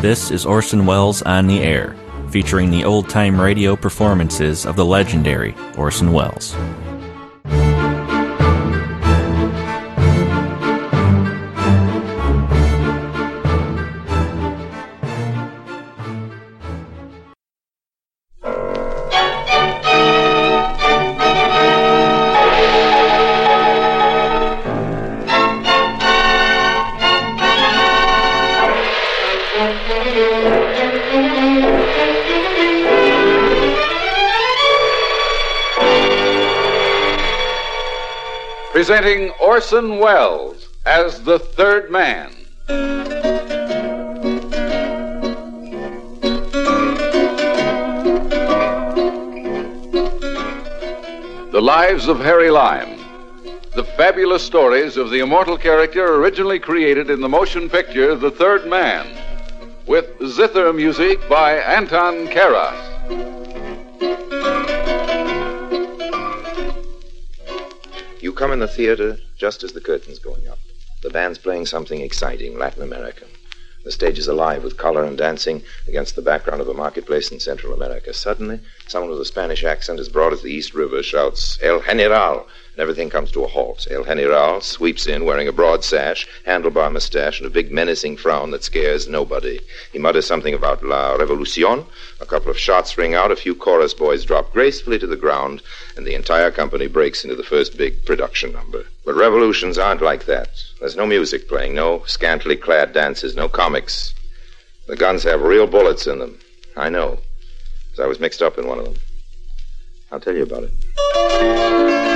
This is Orson Welles on the Air, featuring the old time radio performances of the legendary Orson Welles. Presenting Orson Welles as the third man. The Lives of Harry Lime. The fabulous stories of the immortal character originally created in the motion picture The Third Man, with zither music by Anton Karas. Come in the theater just as the curtain's going up. The band's playing something exciting, Latin American. The stage is alive with color and dancing against the background of a marketplace in Central America. Suddenly, someone with a Spanish accent as broad as the East River shouts, El General, and everything comes to a halt. El General sweeps in wearing a broad sash, handlebar mustache, and a big menacing frown that scares nobody. He mutters something about La Revolucion. A couple of shots ring out, a few chorus boys drop gracefully to the ground, and the entire company breaks into the first big production number. But revolutions aren't like that. There's no music playing, no scantily clad dances, no comics. The guns have real bullets in them. I know, 'cause I was mixed up in one of them. I'll tell you about it.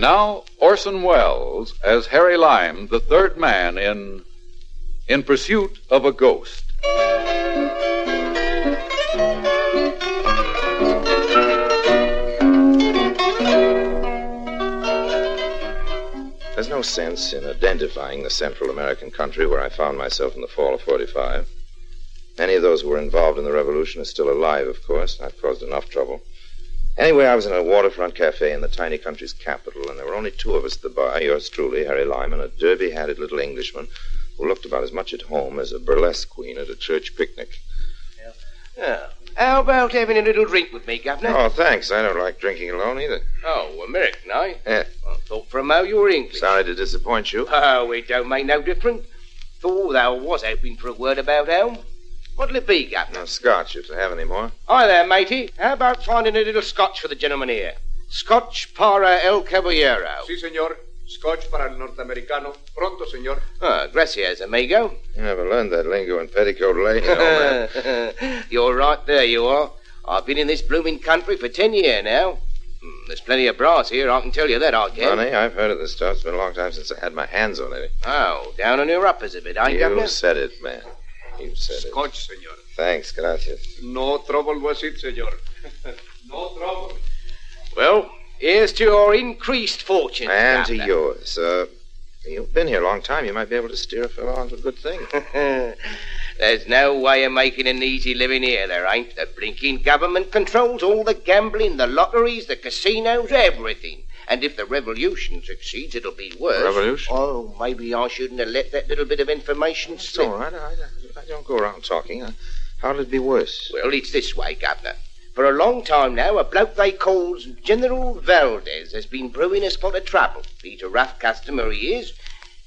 And now, Orson Welles as Harry Lime, the third man in In Pursuit of a Ghost. There's no sense in identifying the Central American country where I found myself in the fall of 45. Many of those who were involved in the revolution are still alive, of course. I've caused enough trouble. Anyway, I was in a waterfront cafe in the tiny country's capital, and there were only two of us at the bar yours truly, Harry Lyman, a derby hatted little Englishman who looked about as much at home as a burlesque queen at a church picnic. Yeah. How about having a little drink with me, Governor? Oh, thanks. I don't like drinking alone either. Oh, American, eh? Yeah. I thought for a mo you were English. Sorry to disappoint you. Oh, it don't make no difference. Thought I was hoping for a word about home. What'll it be, Governor? No scotch, if they have any more. Hi there, matey. How about finding a little scotch for the gentleman here? Scotch para el caballero. Sí, señor. Scotch para el norteamericano. Pronto, señor. Ah, gracias, amigo. You never learned that lingo in Petticoat Lane, you know, man. You're right there, you are. I've been in this blooming country for ten year now. Hmm, There's plenty of brass here, I can tell you that, I can. Funny, I've heard of this stuff. It's been a long time since I had my hands on it. Oh, down on your uppers a bit, ain't You Governor? said it, man. You said it. Scotch, señor. Thanks, gracias. No trouble was it, señor. no trouble. Well, here's to your increased fortune. And to yours. Uh, you've been here a long time. You might be able to steer a fellow onto a good thing. There's no way of making an easy living here, there ain't. The blinking government controls all the gambling, the lotteries, the casinos, everything. And if the revolution succeeds, it'll be worse. Revolution? Oh, maybe I shouldn't have let that little bit of information It's slip. all right. I, I don't go around talking. Uh, how'll it be worse? Well, it's this way, Governor. For a long time now, a bloke they calls General Valdez has been brewing a spot of trouble. He's a rough customer, he is.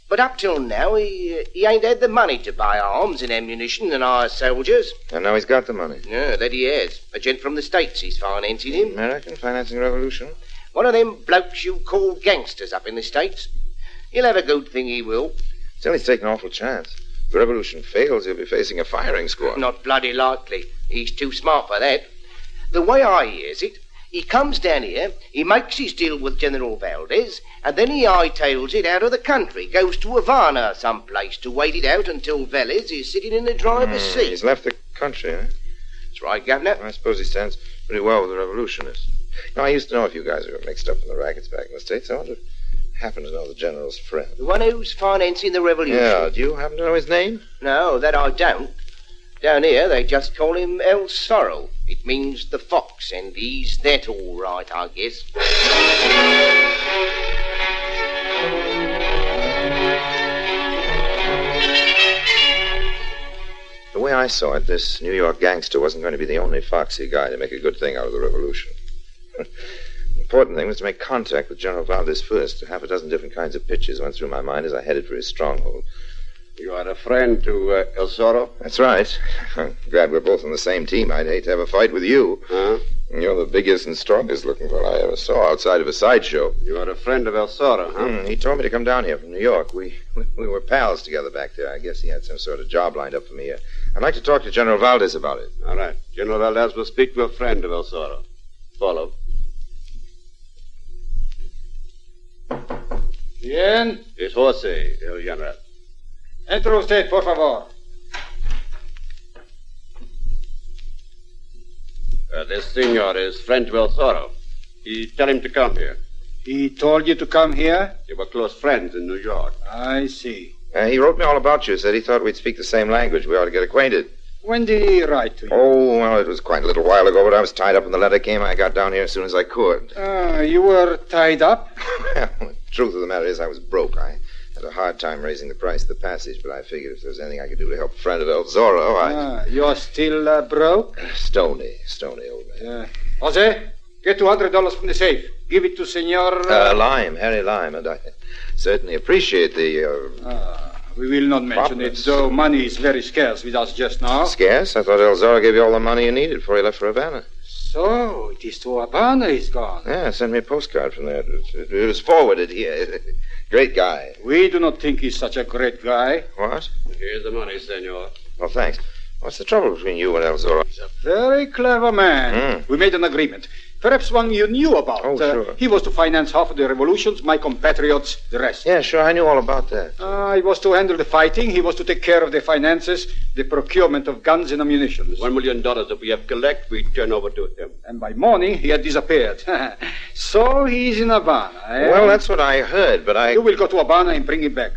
But up till now, he, he ain't had the money to buy arms and ammunition and hire soldiers. And now he's got the money. Yeah, that he has. A gent from the States he's financing him. American financing revolution? One of them blokes you call gangsters up in the States. He'll have a good thing, he will. Still, he's taking an awful chance. The revolution fails, he'll be facing a firing squad. Not bloody likely. He's too smart for that. The way I hears it, he comes down here, he makes his deal with General Valdez, and then he hightails it out of the country, goes to Havana someplace to wait it out until Velez is sitting in the driver's Hmm, seat. He's left the country, huh? That's right, Governor. I suppose he stands pretty well with the revolutionists. Now, I used to know a few guys who were mixed up in the rackets back in the States. I wonder if happen to know the general's friend. The one who's financing the revolution. Yeah, do you happen to know his name? No, that I don't. Down here, they just call him El Zorro. It means the fox, and he's that all right, I guess. The way I saw it, this New York gangster wasn't going to be the only foxy guy to make a good thing out of the revolution. the important thing was to make contact with General Valdez first. Half a dozen different kinds of pitches went through my mind as I headed for his stronghold. You are a friend to uh, El Zorro? That's right. I'm glad we're both on the same team. I'd hate to have a fight with you. Huh? You're the biggest and strongest looking fellow I ever saw outside of a sideshow. You are a friend of El Zorro, huh? Hmm, he told me to come down here from New York. We, we we were pals together back there. I guess he had some sort of job lined up for me. Uh, I'd like to talk to General Valdez about it. All right. General Valdez will speak to a friend of El Zorro. Follow. Bien. Es Jose, El General. Entre usted, por favor. Uh, this senor is friend to El Zorro. He tell him to come here. He told you to come here? You were close friends in New York. I see. Uh, he wrote me all about you. Said he thought we'd speak the same language. We ought to get acquainted. When did he write to you? Oh, well, it was quite a little while ago, but I was tied up when the letter came. I got down here as soon as I could. Ah, you were tied up? well, the truth of the matter is, I was broke. I had a hard time raising the price of the passage, but I figured if there was anything I could do to help a friend of El Zorro, I. Ah, you're still uh, broke? Stony, stony old man. Uh, Jose, get $200 from the safe. Give it to Senor. Uh, Lime, Harry Lime, and I certainly appreciate the. Uh, Ah, we will not mention Promise. it, though money is very scarce with us just now. Scarce? I thought El Zorro gave you all the money you needed before he left for Havana. So, it is to Havana he's gone. Yeah, sent me a postcard from there. It, it, it was forwarded here. Great guy. We do not think he's such a great guy. What? Here's the money, senor. Well, thanks. What's the trouble between you and El Zorro? He's a very clever man. Hmm. We made an agreement. Perhaps one you knew about. Oh, Uh, sure. he was to finance half of the revolutions, my compatriots the rest. Yeah, sure. I knew all about that. Uh, I was to handle the fighting, he was to take care of the finances, the procurement of guns and ammunition. One million dollars that we have collected, we turn over to him. And by morning, he had disappeared. so he's in Havana. eh? Well, that's what I heard, but I. You will go to Havana and bring him back.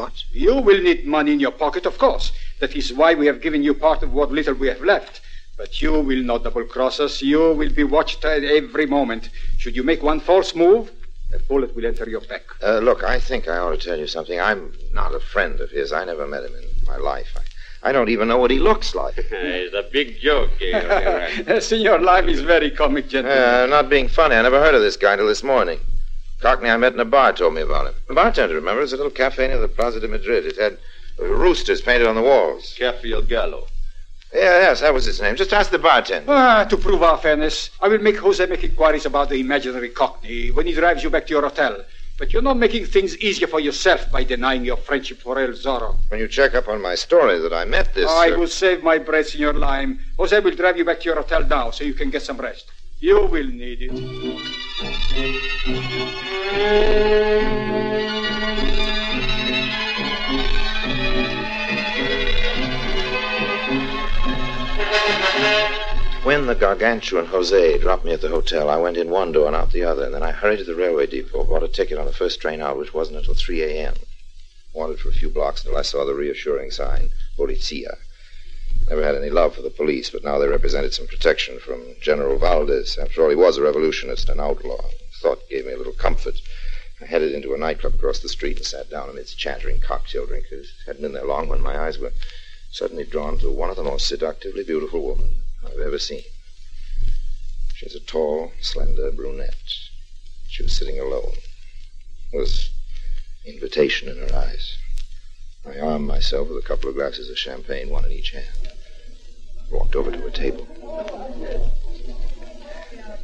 What? You will need money in your pocket, of course. That is why we have given you part of what little we have left. But you will not double cross us. You will be watched at every moment. Should you make one false move, a bullet will enter your back. Uh, look, I think I ought to tell you something. I'm not a friend of his. I never met him in my life. I, I don't even know what he looks like. it's a big joke, eh? Senor Lime is very comic, gentleman. Uh, not being funny, I never heard of this guy till this morning. Cockney I met in a bar told me about him. The bartender, remember? It was a little cafe near the Plaza de Madrid. It had uh, roosters painted on the walls. Cafe El Gallo. Yeah, yes, that was his name. Just ask the bartender. Ah, to prove our fairness, I will make Jose make inquiries about the imaginary cockney when he drives you back to your hotel. But you're not making things easier for yourself by denying your friendship for El Zorro. When you check up on my story that I met this. I uh, will save my breath, Senor Lime. Jose will drive you back to your hotel now so you can get some rest. You will need it. When the gargantuan Jose dropped me at the hotel, I went in one door and out the other, and then I hurried to the railway depot, bought a ticket on the first train out, which wasn't until 3 a.m. Wandered for a few blocks until I saw the reassuring sign, Polizia. Never had any love for the police, but now they represented some protection from General Valdez. After all, he was a revolutionist, an outlaw. Thought gave me a little comfort. I headed into a nightclub across the street and sat down amidst chattering cocktail drinkers. Hadn't been there long when my eyes were suddenly drawn to one of the most seductively beautiful women I've ever seen. She was a tall, slender brunette. She was sitting alone. There was invitation in her eyes. I armed myself with a couple of glasses of champagne, one in each hand. Walked over to her table.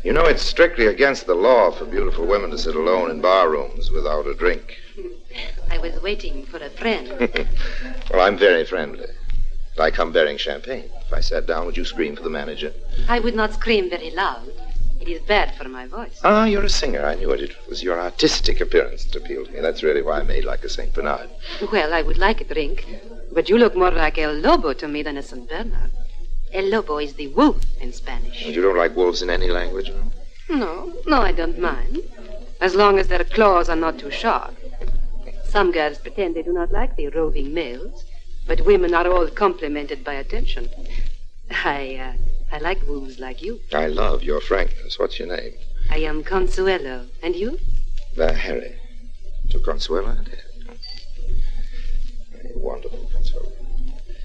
You know, it's strictly against the law for beautiful women to sit alone in bar rooms without a drink. I was waiting for a friend. well, I'm very friendly. I come bearing champagne. If I sat down, would you scream for the manager? I would not scream very loud. It is bad for my voice. Ah, you're a singer. I knew it. It was your artistic appearance that appealed to me. That's really why I made like a St. Bernard. Well, I would like a drink, but you look more like El Lobo to me than a St. Bernard. El Lobo is the wolf in Spanish. And you don't like wolves in any language, no? No, no, I don't mind. As long as their claws are not too sharp. Some girls pretend they do not like the roving males, but women are all complimented by attention. I, uh, I like wolves like you. I love your frankness. What's your name? I am Consuelo. And you? Uh, Harry. To Consuelo and Harry. Very wonderful, Consuelo.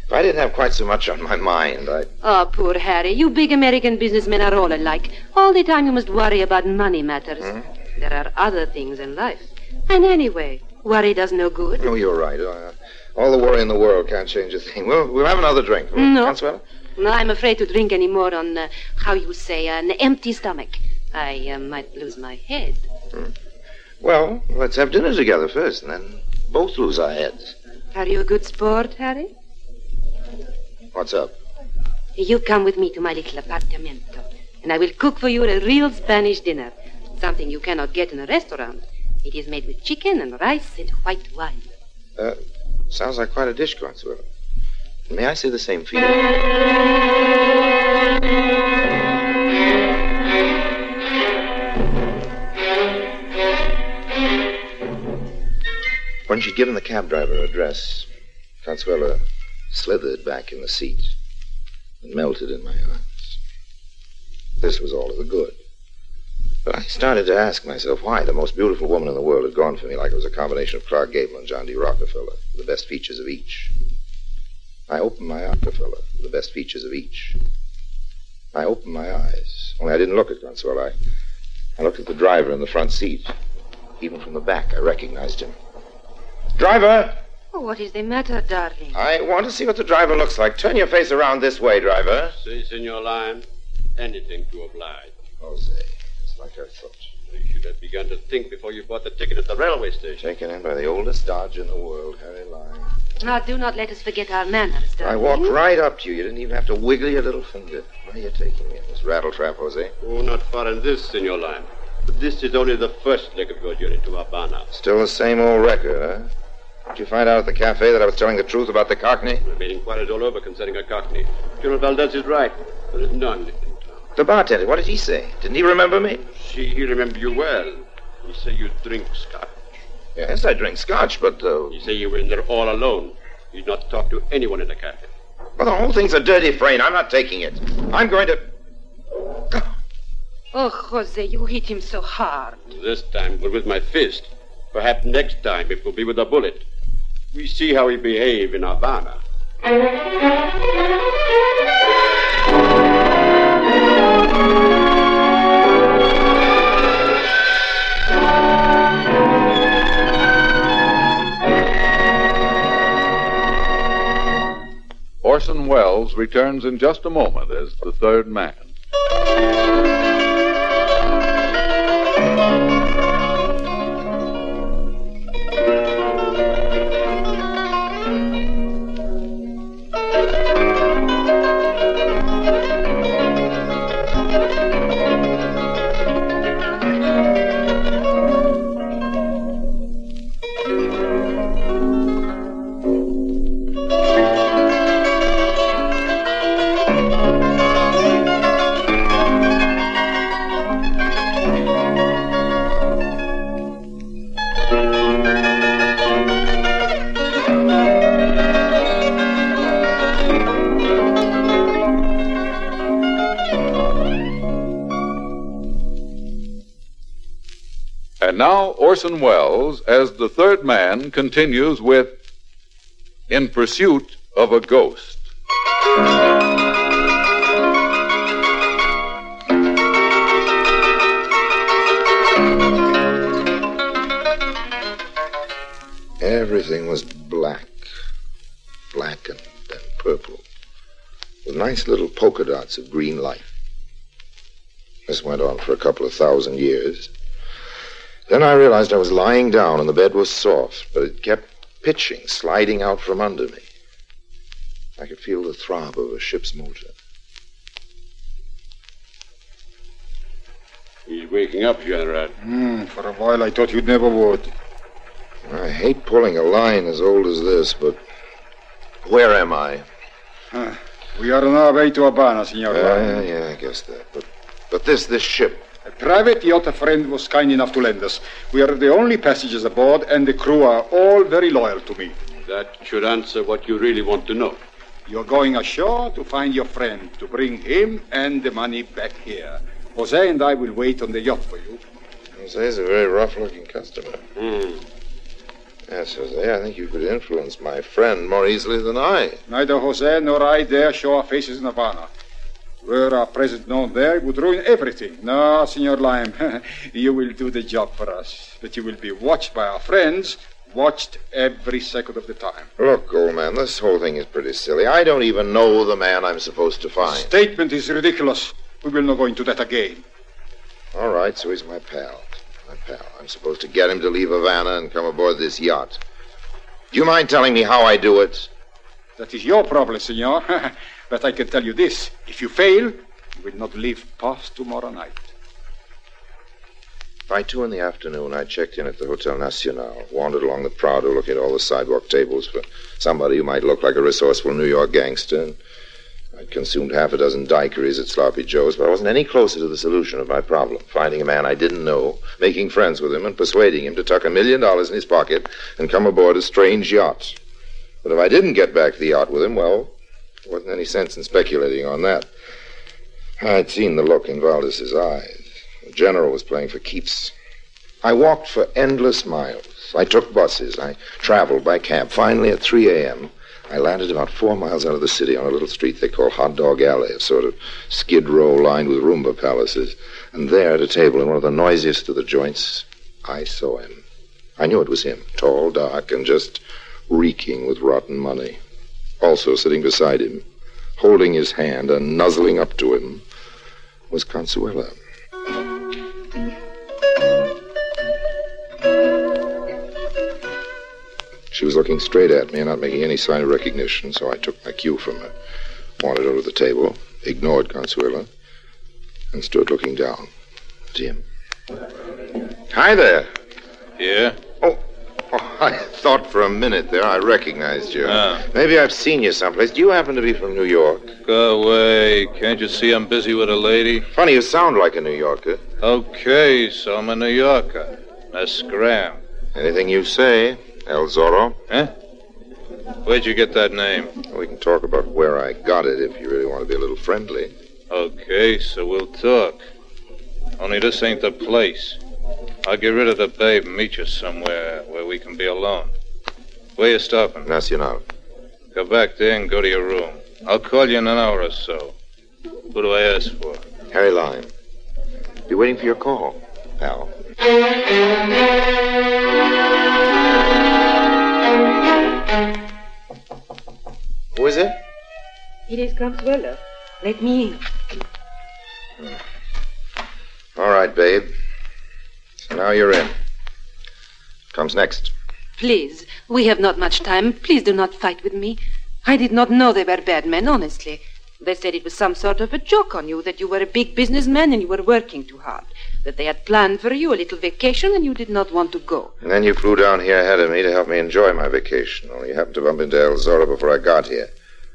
If I didn't have quite so much on my mind, I'd. Oh, poor Harry. You big American businessmen are all alike. All the time you must worry about money matters. There are other things in life. And anyway, worry does no good. Oh, you're right. Uh, all the worry in the world can't change a thing. We'll, we'll have another drink. hmm, No. No, I'm afraid to drink any more on, uh, how you say, an empty stomach. I uh, might lose my head. Well, let's have dinner together first, and then both lose our heads. Are you a good sport, Harry? What's up? You come with me to my little apartamento, and I will cook for you a real Spanish dinner. Something you cannot get in a restaurant. It is made with chicken and rice and white wine. Uh, sounds like quite a dish, Consuelo. May I say the same for you? When she'd given the cab driver her address, Consuelo slithered back in the seat and melted in my arms. This was all to the good. But I started to ask myself why the most beautiful woman in the world had gone for me like it was a combination of Clark Gable and John D. Rockefeller, the best features of each. I opened my Rockefeller, the best features of each. I opened my eyes. Only I didn't look at Consuelo. I, I looked at the driver in the front seat. Even from the back, I recognized him. Driver! Oh, what is the matter, darling? I want to see what the driver looks like. Turn your face around this way, driver. See, Senor Lime, anything to oblige. Jose. It's like I thought. You should have begun to think before you bought the ticket at the railway station. Taken in by the oldest Dodge in the world, Harry Lime. Now, do not let us forget our manners, darling. I walked right up to you. You didn't even have to wiggle your little finger. Where are you taking me in this rattletrap, Jose? Oh, not far in this, Senor Lime. But this is only the first leg of your journey to Havana. Still the same old record, huh? Did you find out at the cafe that I was telling the truth about the Cockney? I've made inquiries all over concerning a cockney. General Valdez is right. There is none in town. The bartender, what did he say? Didn't he remember me? See, he remember you well. He say you drink scotch. Yes, I drink scotch, but, uh, He say you were in there all alone. You did not talk to anyone in the cafe. well, the whole thing's a dirty frame. I'm not taking it. I'm going to. Oh, Jose, you hit him so hard. This time it was with my fist. Perhaps next time it will be with a bullet. We see how he behave in Havana. Orson Welles returns in just a moment as the third man. Orson Welles, as the third man, continues with In Pursuit of a Ghost. Everything was black. Black and, and purple. With nice little polka dots of green light. This went on for a couple of thousand years. Then I realized I was lying down and the bed was soft, but it kept pitching, sliding out from under me. I could feel the throb of a ship's motor. He's waking up, General. Hmm, for a while I thought you'd never would. I hate pulling a line as old as this, but where am I? Huh. We are on our way to Habana, Senor. Yeah, Lyon. yeah, yeah, I guess that. But, but this, this ship. A private yacht a friend was kind enough to lend us. We are the only passengers aboard, and the crew are all very loyal to me. That should answer what you really want to know. You're going ashore to find your friend, to bring him and the money back here. Jose and I will wait on the yacht for you. Jose's a very rough-looking customer. Hmm. Yes, Jose, I think you could influence my friend more easily than I. Neither Jose nor I dare show our faces in Havana. Were our presence known there, it would ruin everything. No, Senor Lime, you will do the job for us. But you will be watched by our friends, watched every second of the time. Look, old man, this whole thing is pretty silly. I don't even know the man I'm supposed to find. The statement is ridiculous. We will not go into that again. All right, so he's my pal. My pal. I'm supposed to get him to leave Havana and come aboard this yacht. Do you mind telling me how I do it? That is your problem, senor. but I can tell you this. If you fail, you will not live past tomorrow night. By two in the afternoon, I checked in at the Hotel Nacional, wandered along the Prado looking at all the sidewalk tables for somebody who might look like a resourceful New York gangster. I'd consumed half a dozen daiquiris at Sloppy Joe's, but I wasn't any closer to the solution of my problem finding a man I didn't know, making friends with him, and persuading him to tuck a million dollars in his pocket and come aboard a strange yacht. But if I didn't get back to the yacht with him, well, there wasn't any sense in speculating on that. I'd seen the look in Valdez's eyes. The general was playing for keeps. I walked for endless miles. I took buses. I traveled by cab. Finally, at 3 a.m., I landed about four miles out of the city on a little street they call Hot Dog Alley, a sort of skid row lined with rumba palaces. And there, at a table in one of the noisiest of the joints, I saw him. I knew it was him, tall, dark, and just reeking with rotten money. Also sitting beside him, holding his hand and nuzzling up to him, was Consuelo. She was looking straight at me and not making any sign of recognition, so I took my cue from her, wandered over to the table, ignored Consuelo, and stood looking down at him. Hi there. Yeah? Oh, I thought for a minute there I recognized you. Ah. Maybe I've seen you someplace. Do you happen to be from New York? Go away. Can't you see I'm busy with a lady? Funny, you sound like a New Yorker. Okay, so I'm a New Yorker. A scram. Anything you say, El Zorro. Huh? Where'd you get that name? We can talk about where I got it if you really want to be a little friendly. Okay, so we'll talk. Only this ain't the place. I'll get rid of the babe and meet you somewhere where we can be alone. Where you stopping? Nacional. Go back there and go to your room. I'll call you in an hour or so. Who do I ask for? Harry Lime. Be waiting for your call, pal. Who is it? It is Consuelo. Let me in. All right, babe. Now you're in. Comes next. Please, we have not much time. Please do not fight with me. I did not know they were bad men, honestly. They said it was some sort of a joke on you, that you were a big businessman and you were working too hard. That they had planned for you a little vacation and you did not want to go. And then you flew down here ahead of me to help me enjoy my vacation. Only you happened to bump into El Zorro before I got here.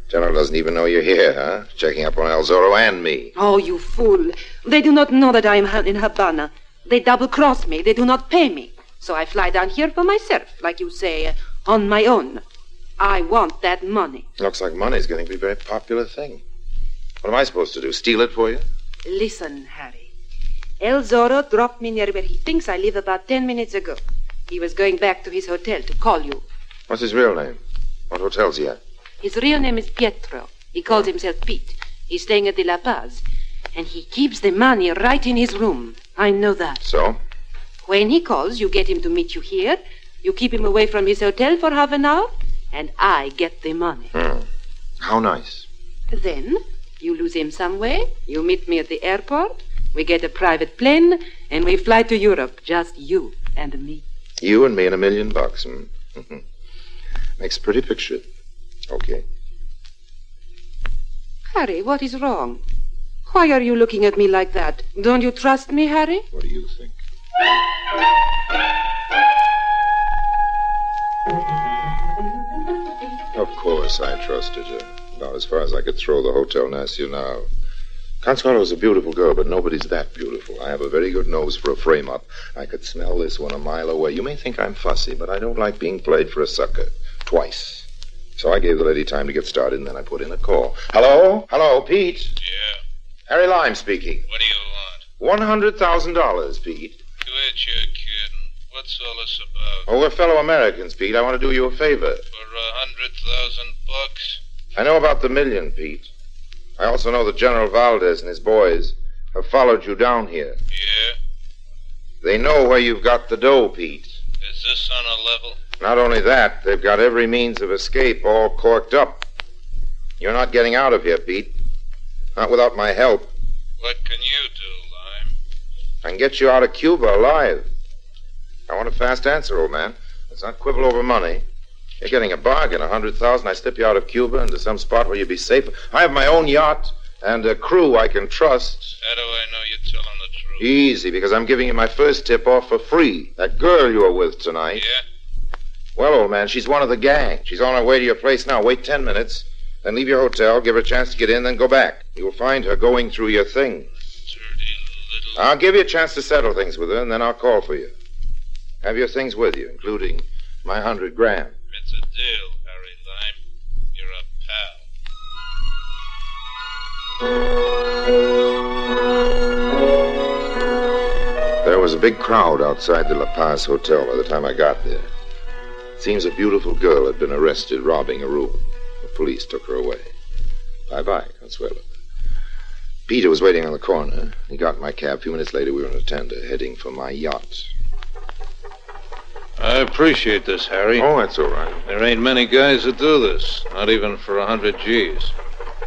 General doesn't even know you're here, huh? Checking up on El Zorro and me. Oh, you fool. They do not know that I am in Havana. They double cross me. They do not pay me. So I fly down here for myself, like you say, uh, on my own. I want that money. Looks like money's getting to be a very popular thing. What am I supposed to do? Steal it for you? Listen, Harry. El Zorro dropped me near where he thinks I live about ten minutes ago. He was going back to his hotel to call you. What's his real name? What hotel's he at? His real name is Pietro. He calls himself Pete. He's staying at the La Paz. And he keeps the money right in his room. I know that. So? When he calls, you get him to meet you here. You keep him away from his hotel for half an hour, and I get the money. Hmm. How nice. Then you lose him some way. You meet me at the airport. We get a private plane, and we fly to Europe. Just you and me. You and me and a million bucks, hmm? Makes a pretty picture. Okay. Harry, what is wrong? Why are you looking at me like that? Don't you trust me, Harry? What do you think? Of course, I trusted her. About as far as I could throw the Hotel Nacional. Consuelo's a beautiful girl, but nobody's that beautiful. I have a very good nose for a frame up. I could smell this one a mile away. You may think I'm fussy, but I don't like being played for a sucker. Twice. So I gave the lady time to get started, and then I put in a call. Hello? Hello, Pete? Harry Lime speaking. What do you want? One hundred thousand dollars, Pete. Quit your kidding. What's all this about? Oh, we're fellow Americans, Pete. I want to do you a favor. For a hundred thousand bucks? I know about the million, Pete. I also know that General Valdez and his boys have followed you down here. Yeah. They know where you've got the dough, Pete. Is this on a level? Not only that, they've got every means of escape all corked up. You're not getting out of here, Pete. Not without my help. What can you do, Lime? I can get you out of Cuba alive. I want a fast answer, old man. Let's not quibble over money. You're getting a bargain, a hundred thousand. I slip you out of Cuba into some spot where you'll be safe. I have my own yacht and a crew I can trust. How do I know you're telling the truth? Easy, because I'm giving you my first tip off for free. That girl you were with tonight. Yeah? Well, old man, she's one of the gang. She's on her way to your place now. Wait ten minutes, then leave your hotel, give her a chance to get in, then go back. You'll find her going through your things. I'll give you a chance to settle things with her, and then I'll call for you. Have your things with you, including my hundred grand. It's a deal, Harry Lime. You're a pal. There was a big crowd outside the La Paz Hotel by the time I got there. It seems a beautiful girl had been arrested robbing a room. Police took her away. Bye bye, Consuelo. Peter was waiting on the corner. He got in my cab. A few minutes later, we were in a tender heading for my yacht. I appreciate this, Harry. Oh, that's all right. There ain't many guys that do this, not even for a hundred G's.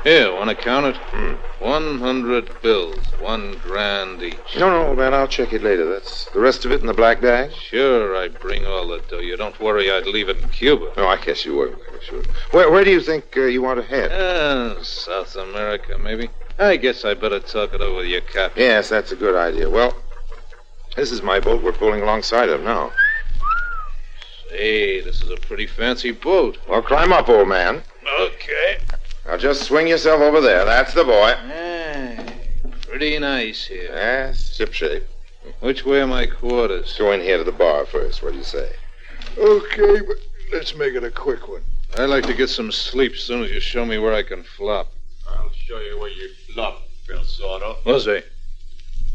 Here, want to count it? One hundred bills, one grand each. No, no, old man, I'll check it later. That's the rest of it in the black bag? Sure, I bring all the dough. You don't worry, I'd leave it in Cuba. Oh, I guess you would. Sure. Where, where do you think uh, you want to head? Uh, South America, maybe. I guess I better talk it over with your captain. Yes, that's a good idea. Well, this is my boat we're pulling alongside of now. Hey, this is a pretty fancy boat. Well, climb up, old man. Okay. Now just swing yourself over there. That's the boy. Hey, pretty nice here. Yes, shipshape. Which way are my quarters? Go in here to the bar first. What do you say? Okay, but let's make it a quick one. I'd like to get some sleep as soon as you show me where I can flop. I'll show you where you flop, El Zorro. Was he?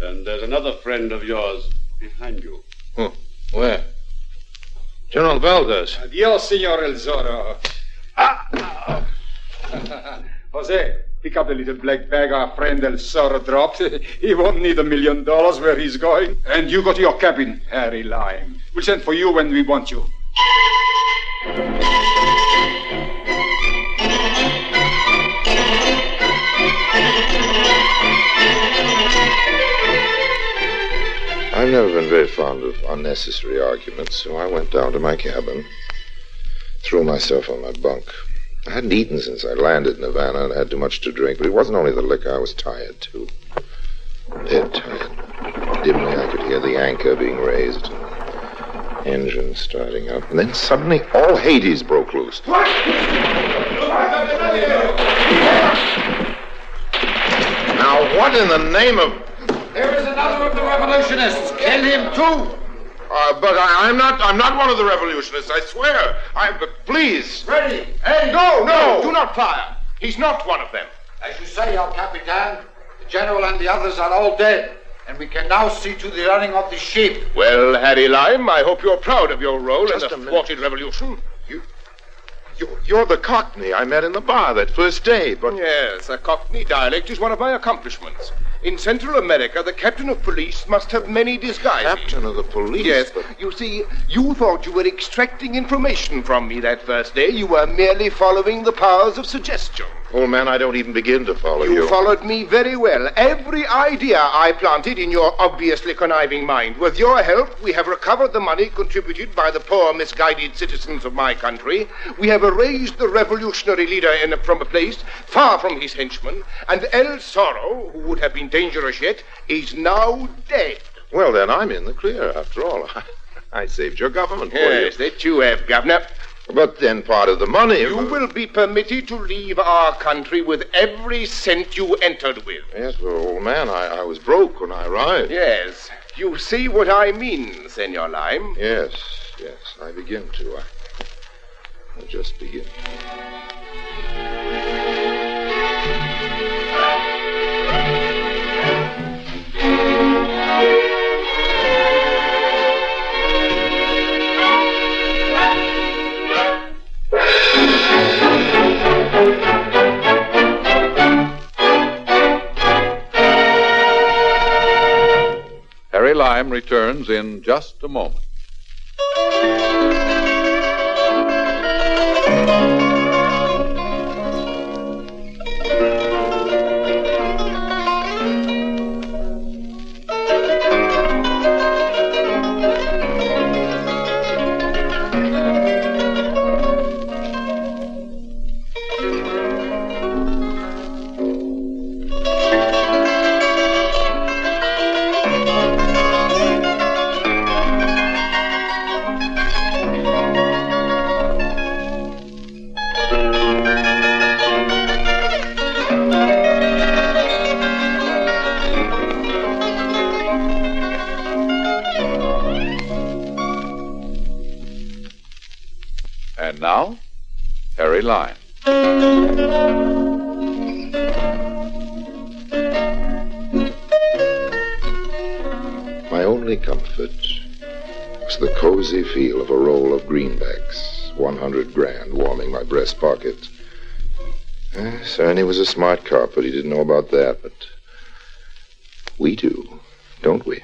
And there's another friend of yours behind you. Where? General Valdez. Adios, Senor El Zorro. Ah! Jose, pick up the little black bag our friend El Zorro dropped. he won't need a million dollars where he's going. And you go to your cabin, Harry Lime. We'll send for you when we want you. I've never been very fond of unnecessary arguments, so I went down to my cabin, threw myself on my bunk. I hadn't eaten since I landed in Havana and had too much to drink, but it wasn't only the liquor, I was tired, too. Dead tired. Dimly, I could hear the anchor being raised and the engine starting up. And then suddenly, all Hades broke loose. Now, what in the name of. There is another of the revolutionists. Kill him too. Uh, but I, I'm not. I'm not one of the revolutionists. I swear. I. But please. Ready. Hey, No, no. Do not fire. He's not one of them. As you say, El Capitan, the general and the others are all dead, and we can now see to the running of the ship. Well, Harry Lime, I hope you're proud of your role Just in the a thwarted revolution. You're, you're the Cockney I met in the bar that first day, but. Yes, a Cockney dialect is one of my accomplishments. In Central America, the captain of police must have many disguises. Captain of the police? Yes, but. you see, you thought you were extracting information from me that first day. You were merely following the powers of suggestion. Old man, I don't even begin to follow you. You followed me very well. Every idea I planted in your obviously conniving mind. With your help, we have recovered the money contributed by the poor, misguided citizens of my country. We have erased the revolutionary leader in, from a place far from his henchmen. And El Zorro, who would have been dangerous yet, is now dead. Well, then I'm in the clear, after all. I saved your government for Yes, that you have, Governor. But then part of the money. You will be permitted to leave our country with every cent you entered with. Yes, well, old man, I, I was broke when I arrived. Yes. You see what I mean, Senor Lime? Yes, yes, I begin to. I, I just begin. Harry Lime returns in just a moment. Lime. My only comfort was the cozy feel of a roll of greenbacks, 100 grand, warming my breast pocket. Eh, yes, Ernie was a smart cop, but he didn't know about that. But we do, don't we?